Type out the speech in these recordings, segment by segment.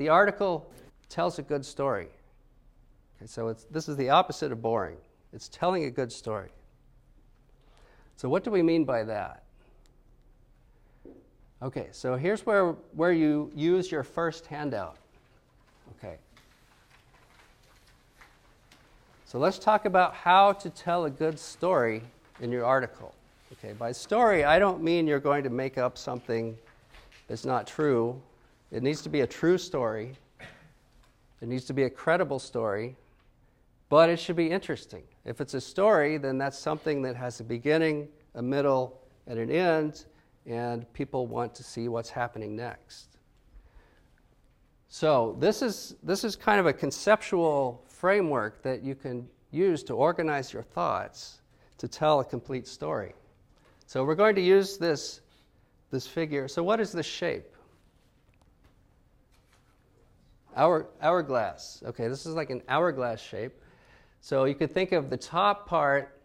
the article tells a good story. Okay, so it's, this is the opposite of boring. It's telling a good story. So, what do we mean by that? Okay, so here's where, where you use your first handout. Okay. So let's talk about how to tell a good story in your article. Okay, by story, I don't mean you're going to make up something that's not true. It needs to be a true story, it needs to be a credible story, but it should be interesting. If it's a story, then that's something that has a beginning, a middle, and an end, and people want to see what's happening next. So, this is, this is kind of a conceptual framework that you can use to organize your thoughts to tell a complete story. So, we're going to use this, this figure. So, what is the shape? Hour, hourglass. Okay, this is like an hourglass shape. So, you could think of the top part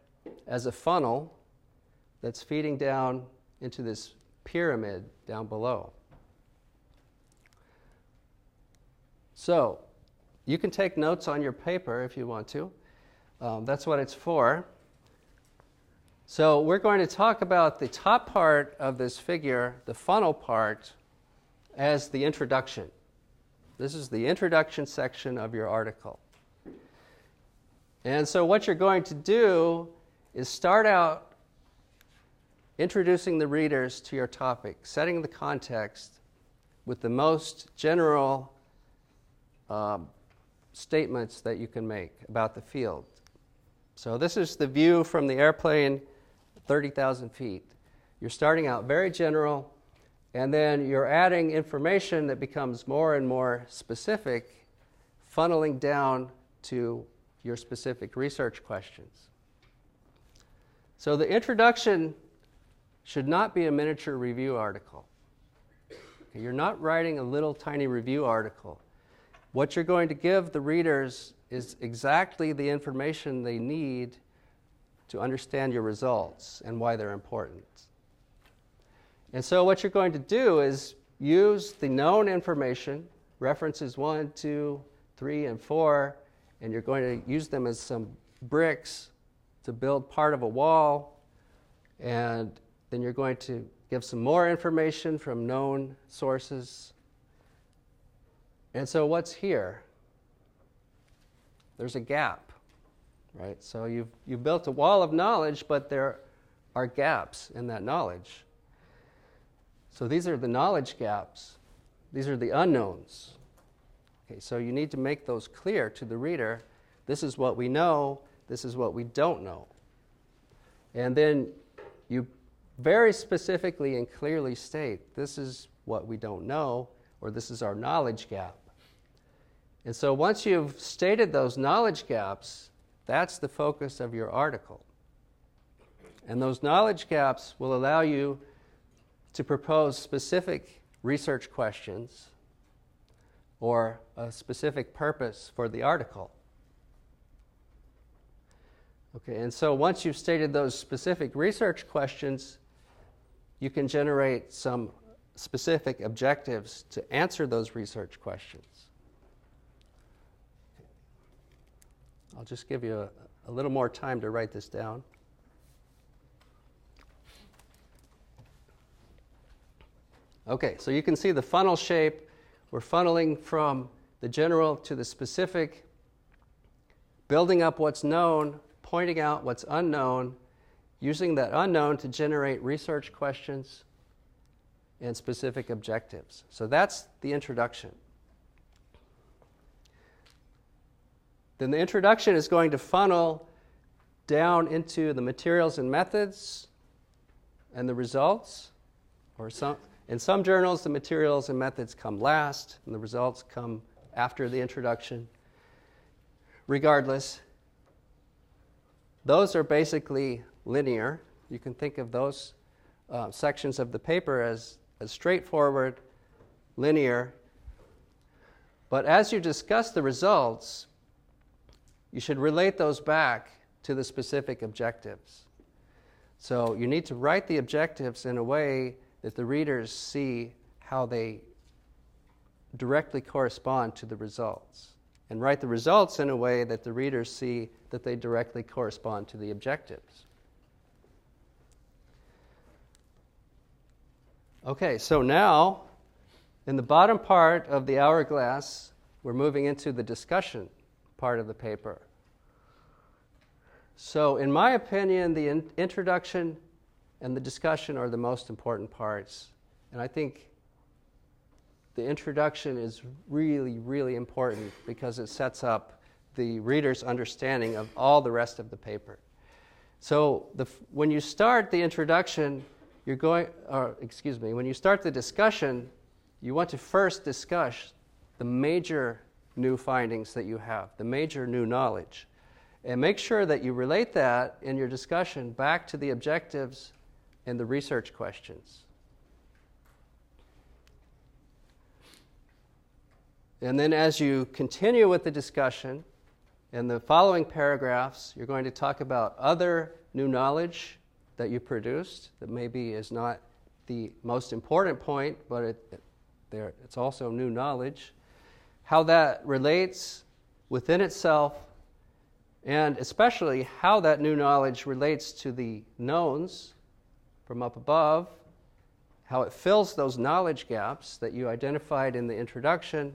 as a funnel that's feeding down into this pyramid down below. So, you can take notes on your paper if you want to. Um, that's what it's for. So, we're going to talk about the top part of this figure, the funnel part, as the introduction. This is the introduction section of your article. And so, what you're going to do is start out introducing the readers to your topic, setting the context with the most general um, statements that you can make about the field. So, this is the view from the airplane, 30,000 feet. You're starting out very general, and then you're adding information that becomes more and more specific, funneling down to your specific research questions. So, the introduction should not be a miniature review article. You're not writing a little tiny review article. What you're going to give the readers is exactly the information they need to understand your results and why they're important. And so, what you're going to do is use the known information, references one, two, three, and 4, and you're going to use them as some bricks to build part of a wall. And then you're going to give some more information from known sources. And so, what's here? There's a gap, right? So, you've, you've built a wall of knowledge, but there are gaps in that knowledge. So, these are the knowledge gaps, these are the unknowns. Okay, so you need to make those clear to the reader. This is what we know, this is what we don't know. And then you very specifically and clearly state this is what we don't know, or this is our knowledge gap. And so once you've stated those knowledge gaps, that's the focus of your article. And those knowledge gaps will allow you to propose specific research questions or a specific purpose for the article. Okay, and so once you've stated those specific research questions, you can generate some specific objectives to answer those research questions. I'll just give you a, a little more time to write this down. Okay, so you can see the funnel shape. We're funneling from the general to the specific, building up what's known, pointing out what's unknown, using that unknown to generate research questions and specific objectives. So that's the introduction. Then the introduction is going to funnel down into the materials and methods and the results. Or some, in some journals, the materials and methods come last, and the results come after the introduction. Regardless, those are basically linear. You can think of those uh, sections of the paper as, as straightforward, linear. But as you discuss the results, you should relate those back to the specific objectives. So you need to write the objectives in a way that the readers see how they directly correspond to the results and write the results in a way that the readers see that they directly correspond to the objectives. Okay, so now in the bottom part of the hourglass, we're moving into the discussion part of the paper. So, in my opinion, the in- introduction and the discussion are the most important parts. And I think the introduction is really, really important because it sets up the reader's understanding of all the rest of the paper. So, the, when you start the introduction, you're going, or excuse me, when you start the discussion, you want to first discuss the major new findings that you have, the major new knowledge. And make sure that you relate that in your discussion back to the objectives and the research questions. And then, as you continue with the discussion, in the following paragraphs, you're going to talk about other new knowledge that you produced that maybe is not the most important point, but it, it, it's also new knowledge. How that relates within itself and especially how that new knowledge relates to the knowns from up above, how it fills those knowledge gaps that you identified in the introduction,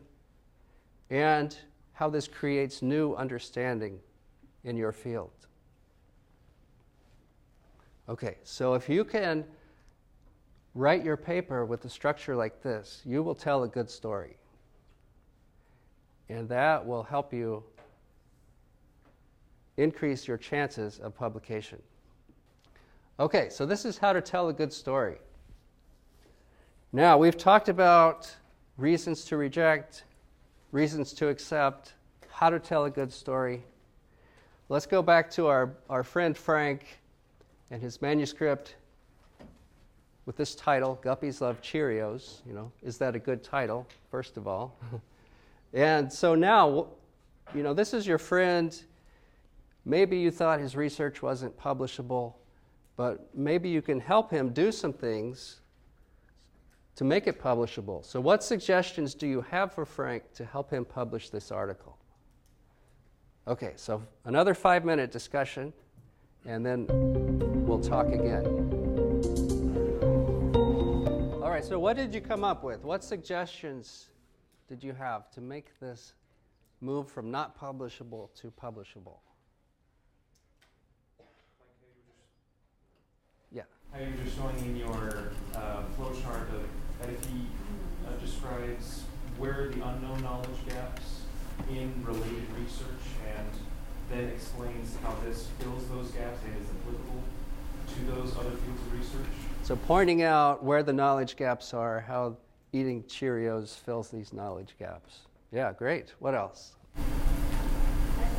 and how this creates new understanding in your field. Okay, so if you can write your paper with a structure like this, you will tell a good story. And that will help you increase your chances of publication. Okay, so this is how to tell a good story. Now, we've talked about reasons to reject, reasons to accept, how to tell a good story. Let's go back to our, our friend Frank and his manuscript with this title, Guppies Love Cheerios. You know, is that a good title, first of all? and so now, you know, this is your friend Maybe you thought his research wasn't publishable, but maybe you can help him do some things to make it publishable. So, what suggestions do you have for Frank to help him publish this article? Okay, so another five minute discussion, and then we'll talk again. All right, so what did you come up with? What suggestions did you have to make this move from not publishable to publishable? How you're just showing in your uh, flow chart of, that if he uh, describes where the unknown knowledge gaps in related research and then explains how this fills those gaps and is applicable to those other fields of research. So pointing out where the knowledge gaps are, how eating Cheerios fills these knowledge gaps. Yeah, great. What else? I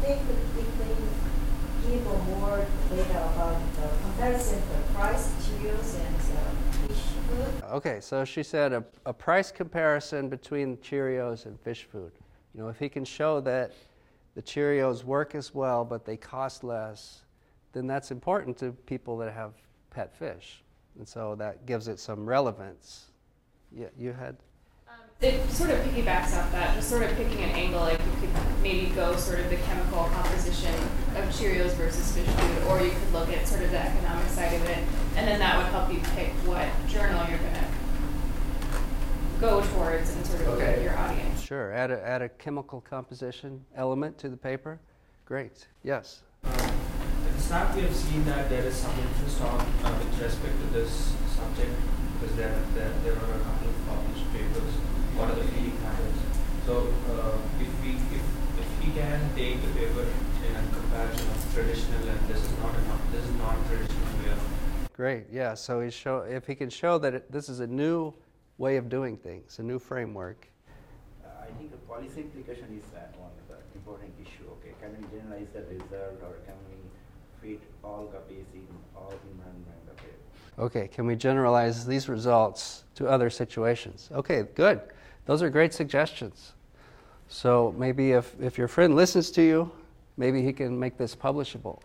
think if they give more data about the comparison of price And uh, fish food. Okay, so she said a, a price comparison between Cheerios and fish food. You know, if he can show that the Cheerios work as well, but they cost less, then that's important to people that have pet fish. And so that gives it some relevance. Yeah, you had? It sort of piggybacks off that, just sort of picking an angle, like you could maybe go sort of the chemical composition of Cheerios versus fish food, or you could look at sort of the economic side of it, and then that would help you pick what journal you're going to go towards and sort of okay. your audience. Sure, add a, add a chemical composition element to the paper. Great, yes. Um, at SNAP, we have seen that there is some interest on, uh, with respect to this subject because there, there, there are a couple of published papers what are the feeding patterns. So uh, if we if, if he can take the paper in a comparison of traditional and this is not enough, this is not traditional way of. Great, yeah. So he show if he can show that it, this is a new way of doing things, a new framework. Uh, I think the policy implication is that one of the important issue. Okay, can we generalize the result or can we fit all guppies in all environment? Okay. Okay, can we generalize these results to other situations? Okay, good. Those are great suggestions. So maybe if, if your friend listens to you, maybe he can make this publishable.